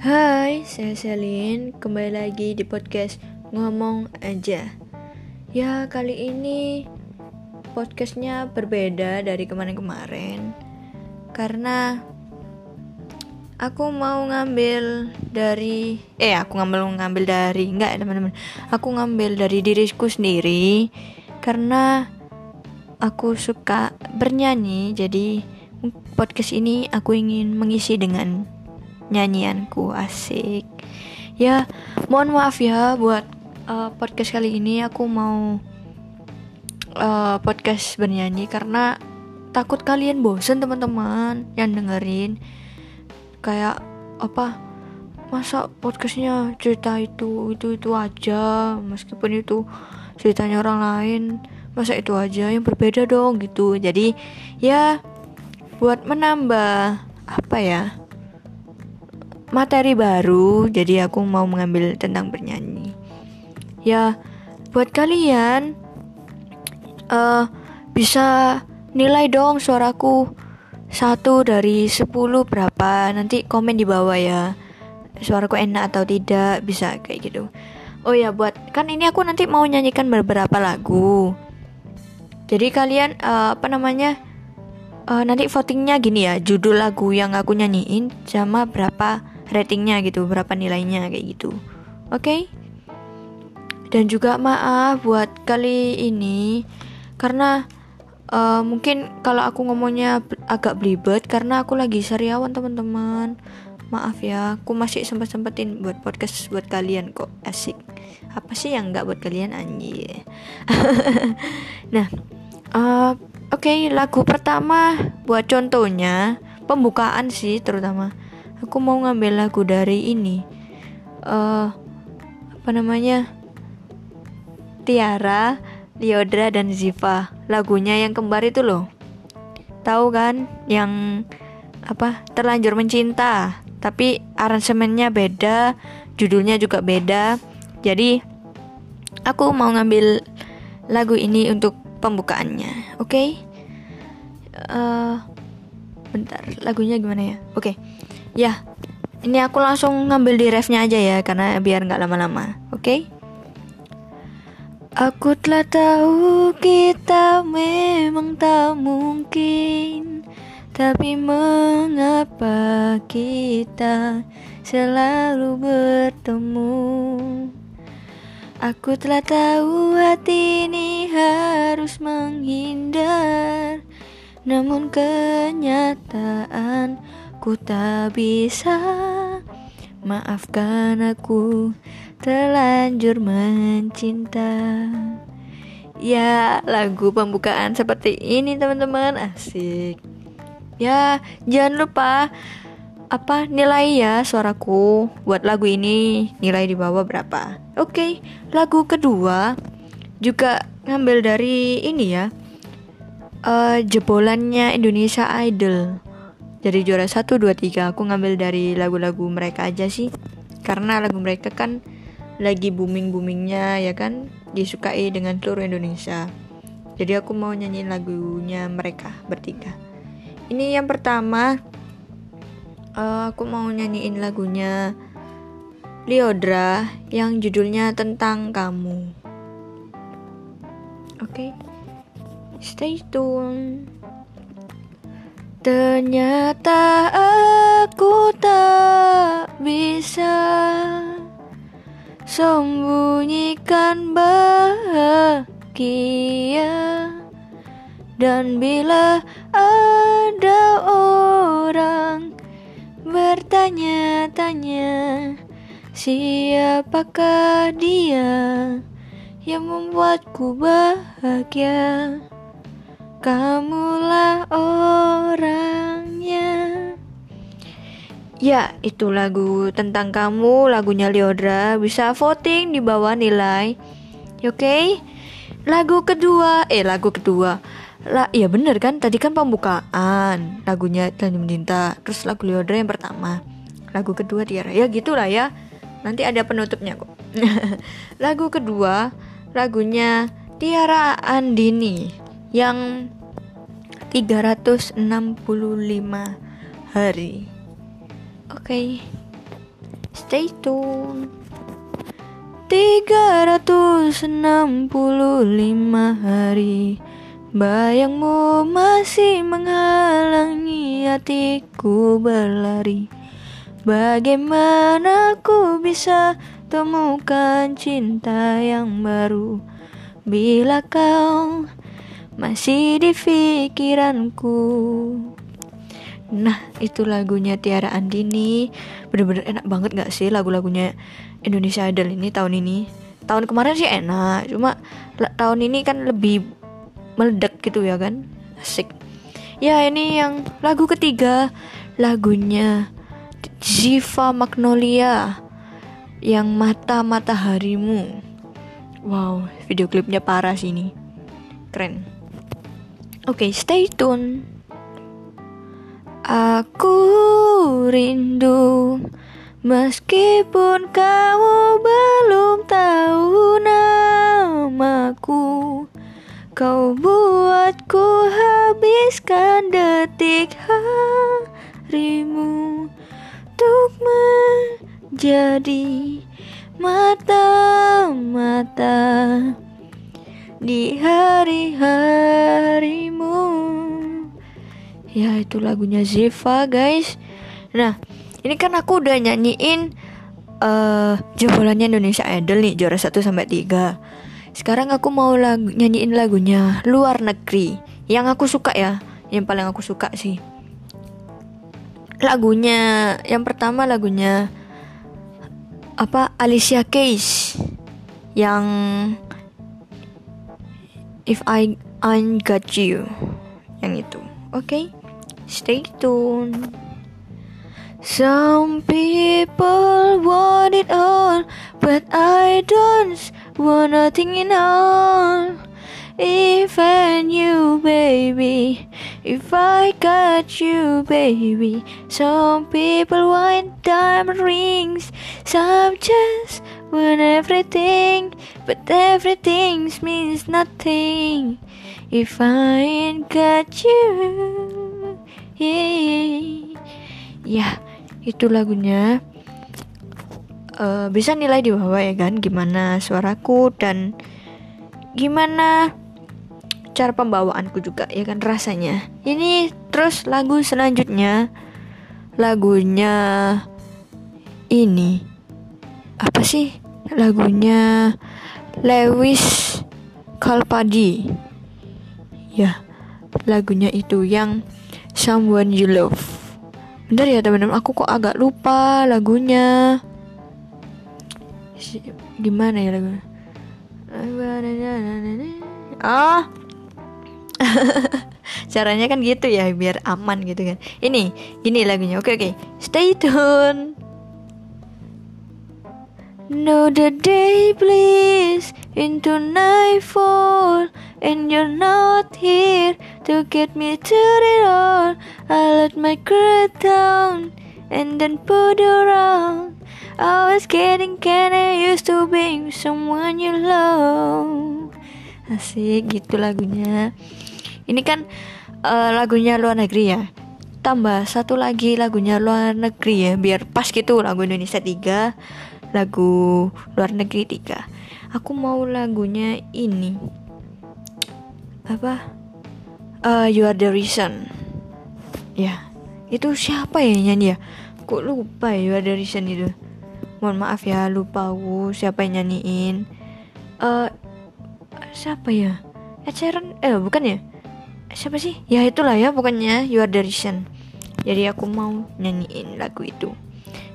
Hai, saya Selin. Kembali lagi di podcast Ngomong Aja. Ya, kali ini podcastnya berbeda dari kemarin-kemarin karena aku mau ngambil dari eh aku ngambil ngambil dari enggak teman-teman aku ngambil dari diriku sendiri karena aku suka bernyanyi jadi podcast ini aku ingin mengisi dengan nyanyianku asik. Ya mohon maaf ya buat uh, podcast kali ini aku mau uh, podcast bernyanyi karena takut kalian bosen teman-teman yang dengerin. Kayak apa masa podcastnya cerita itu itu itu aja meskipun itu ceritanya orang lain masa itu aja yang berbeda dong gitu. Jadi ya buat menambah apa ya materi baru jadi aku mau mengambil tentang bernyanyi. Ya buat kalian uh, bisa nilai dong suaraku. Satu dari sepuluh berapa? Nanti komen di bawah ya suaraku enak atau tidak bisa kayak gitu. Oh ya buat kan ini aku nanti mau nyanyikan beberapa lagu. Jadi kalian uh, apa namanya uh, nanti votingnya gini ya judul lagu yang aku nyanyiin sama berapa ratingnya gitu berapa nilainya kayak gitu. Oke? Okay? dan juga maaf buat kali ini karena uh, mungkin kalau aku ngomongnya agak belibet karena aku lagi sariawan teman-teman. Maaf ya aku masih sempet sempetin buat podcast buat kalian kok. Asik. Apa sih yang nggak buat kalian anjir? Nah uh, oke okay, lagu pertama buat contohnya pembukaan sih terutama aku mau ngambil lagu dari ini. Uh, apa namanya? Tiara Liodra dan Ziva. Lagunya yang kembar itu loh. Tahu kan? Yang apa? Terlanjur mencinta. Tapi aransemennya beda judulnya juga beda. Jadi aku mau ngambil lagu ini untuk pembukaannya oke? Okay? uh, eh, bentar lagunya gimana ya? Oke. okay. Ya, ini aku langsung ngambil di refnya aja ya karena biar nggak lama-lama. Oke? Okay? Aku telah tahu kita memang tak mungkin Tapi mengapa kita selalu bertemu Aku telah tahu hati ini harus menghindar Namun kenyataan Ku tak bisa Maafkan aku. Terlanjur mencinta. Ya lagu pembukaan seperti ini teman-teman. Asik. Ya jangan lupa apa nilai ya suaraku buat lagu ini. Nilai di bawah berapa? Oke lagu kedua juga ngambil dari ini ya. Uh, jebolannya Indonesia Idol jadi juara 1, 2, 3 Aku ngambil dari lagu-lagu mereka aja sih. Karena lagu mereka kan Lagi booming-boomingnya ya kan? Disukai dengan seluruh Indonesia. Jadi aku mau nyanyiin lagunya mereka bertiga. Ini yang pertama uh, Aku mau nyanyiin lagunya Liodra Yang judulnya Tentang Kamu. Oke? Okay. Stay tune Ternyata aku tak bisa sembunyikan bahagia. Dan bila ada orang bertanya-tanya Siapakah dia yang membuatku bahagia Kamulah orangnya Ya, itu lagu tentang kamu, lagunya Leodra. Bisa voting di bawah nilai. Oke? Okay? Lagu kedua, eh lagu kedua. lah ya bener kan, tadi kan pembukaan lagunya Tanjung Cinta, terus lagu Leodra yang pertama. Lagu kedua Tiara. Ya gitulah ya. Nanti ada penutupnya kok. lagu kedua, lagunya Tiara Andini yang 365 hari. Oke. Okay. Stay tune 365 hari Bayangmu masih menghalangi hatiku berlari Bagaimana aku bisa temukan cinta yang baru Bila kau masih di pikiranku. Nah itu lagunya Tiara Andini. Bener-bener enak banget gak sih lagu-lagunya Indonesia Idol ini tahun ini? Tahun kemarin sih enak Cuma tahun ini kan lebih meledak gitu ya kan? Asik. Ya ini yang lagu ketiga. Lagunya Ziva Magnolia Yang mata-mata harimu Wow video klipnya parah sih ini. Keren Oke okay, stay tune. Aku rindu Meskipun kamu belum tahu namaku Kau buatku habiskan detik harimu Untuk menjadi mata-mata Di hari-harimu. Ya itu lagunya Ziva guys. Nah ini kan aku udah nyanyiin uh, jebolannya Indonesia Idol nih juara 1 sampai 3 sekarang aku mau lagu, nyanyiin lagunya luar negeri. Yang aku suka ya yang paling aku suka sih. Lagunya yang pertama lagunya apa Alicia Keys. Yang If I I Got You yang itu okay? Stay tuned. Some people want it all, but I don't want nothing at all. Even you, baby, if I got you, baby. Some people want diamond rings, some just want everything, but everything means nothing if I ain't got you. Ya, itu lagunya. Uh, bisa nilai di bawah ya kan gimana suaraku dan gimana cara pembawaanku juga ya kan rasanya. Ini terus lagu selanjutnya lagunya ini apa sih lagunya Lewis Kalpadi ya lagunya itu yang Someone You Love. Bentar ya teman-teman, aku kok agak lupa lagunya. Gimana ya lagunya? Ah. Caranya kan gitu ya biar aman gitu kan. Ini, gini lagunya. Oke oke. Stay tune. Know the day please into nightfall and you're not here to get me to it all. I let my guard down and then put around. I was getting kinda used to being someone you love. Asik gitu lagunya. Ini kan uh, lagunya luar negeri ya. Tambah satu lagi lagunya luar negeri ya, biar pas gitu lagu Indonesia 3 lagu luar negeri tiga. Aku mau lagunya ini. Apa? Uh, you are the reason. Ya itu siapa ya nyanyi ya? Kok lupa ya you are the reason itu? Mohon maaf ya lupa aku siapa yang nyanyiin. Uh, siapa ya? Ed Sheeran? Eh bukan ya? Siapa sih? Ya itulah ya pokoknya you are the reason. Jadi aku mau nyanyiin lagu itu.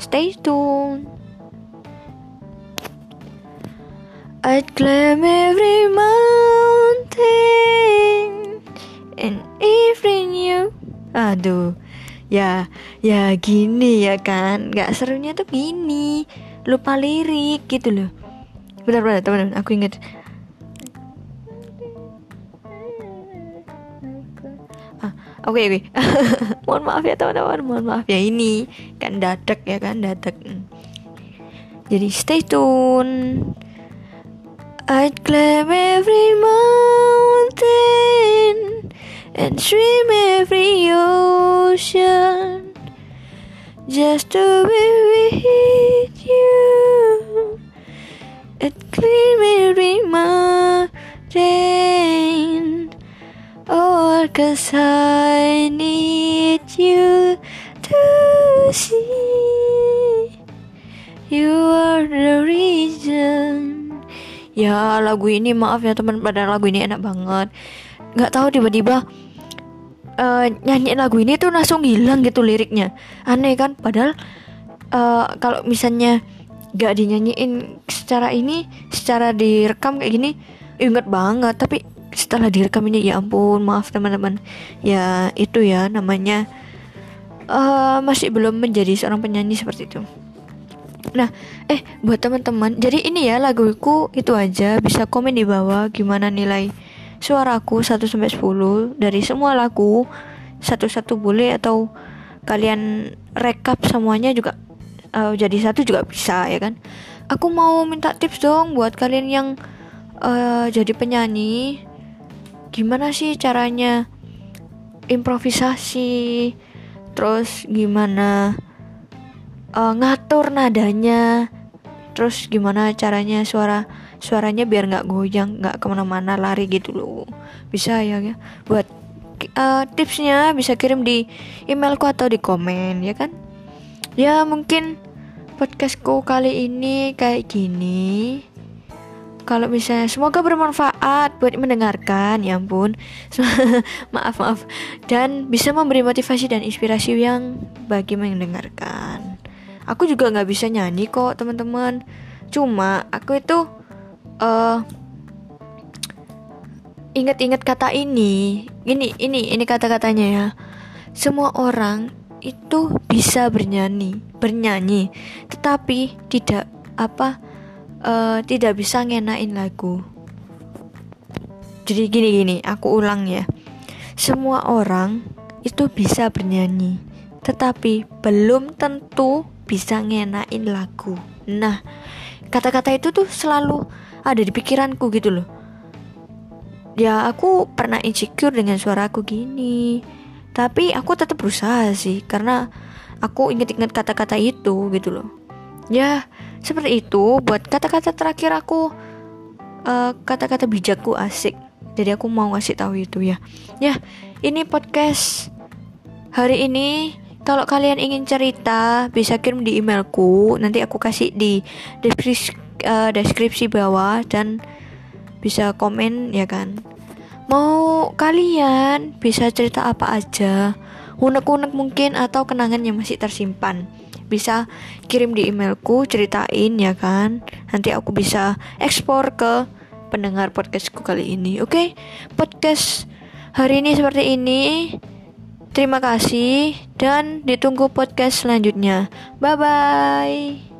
Stay tune I'd climb every mountain and every new Aduh, ya, ya gini ya kan. Gak serunya tuh gini. Lupa lirik gitu loh. Benar-benar teman-teman, aku inget ah, Oke okay, oke. Okay. Mohon maaf ya teman-teman. Mohon maaf ya. Ini Kan dadak ya kan dadak hmm. Jadi stay tune I'd climb every mountain and swim every ocean just to be with you. I'd climb every mountain, oh, cause I need you to see you are the reason. Ya lagu ini maaf ya teman pada lagu ini enak banget. Gak tahu tiba-tiba uh, nyanyi lagu ini tuh langsung hilang gitu liriknya. Aneh kan? Padahal uh, kalau misalnya gak dinyanyiin secara ini secara direkam kayak gini inget banget. Tapi setelah direkam ini ya ampun maaf teman-teman. Ya itu ya namanya uh, masih belum menjadi seorang penyanyi seperti itu nah eh buat teman-teman jadi ini ya laguku itu aja bisa komen di bawah gimana nilai suaraku 1 sampai 10 dari semua lagu satu-satu boleh atau kalian rekap semuanya juga uh, jadi satu juga bisa ya kan? Aku mau minta tips dong buat kalian yang uh, jadi penyanyi gimana sih caranya improvisasi terus gimana uh, ngatur nadanya. Terus gimana caranya suara suaranya biar nggak goyang nggak ke mana-mana lari gitu loh. Bisa ya ya. Buat uh, tipsnya bisa kirim di emailku atau di komen ya kan? Ya mungkin podcastku kali ini kayak gini. Kalau misalnya semoga bermanfaat buat mendengarkan. Ya ampun. Maaf maaf. Dan bisa memberi motivasi dan inspirasi yang bagi mendengarkan aku juga nggak bisa nyanyi kok teman-teman. Cuma aku itu uh, ingat-ingat kata ini. Ini ini ini kata-katanya ya. Semua orang itu bisa bernyanyi, bernyanyi, tetapi tidak apa uh, tidak bisa ngenain lagu. Jadi gini-gini, aku ulang ya. Semua orang itu bisa bernyanyi, tetapi belum tentu bisa ngenain lagu. Nah, kata-kata itu tuh selalu ada di pikiranku gitu loh. Ya, aku pernah insecure dengan suaraku gini. Tapi aku tetap berusaha sih karena aku inget-inget kata-kata itu gitu loh. Ya seperti itu buat kata-kata terakhir aku. Eh, kata-kata bijakku asik. Jadi aku mau ngasih tahu itu ya. Ya ini podcast hari ini kalau kalian ingin cerita bisa kirim di emailku nanti aku kasih di deskripsi, uh, deskripsi bawah dan bisa komen ya kan Mau kalian bisa cerita apa aja, unek-unek mungkin atau kenangan yang masih tersimpan. Bisa kirim di emailku ceritain ya kan. Nanti aku bisa ekspor ke pendengar podcastku kali ini. Oke, okay? podcast hari ini seperti ini. Terima kasih dan ditunggu podcast selanjutnya. Bye bye.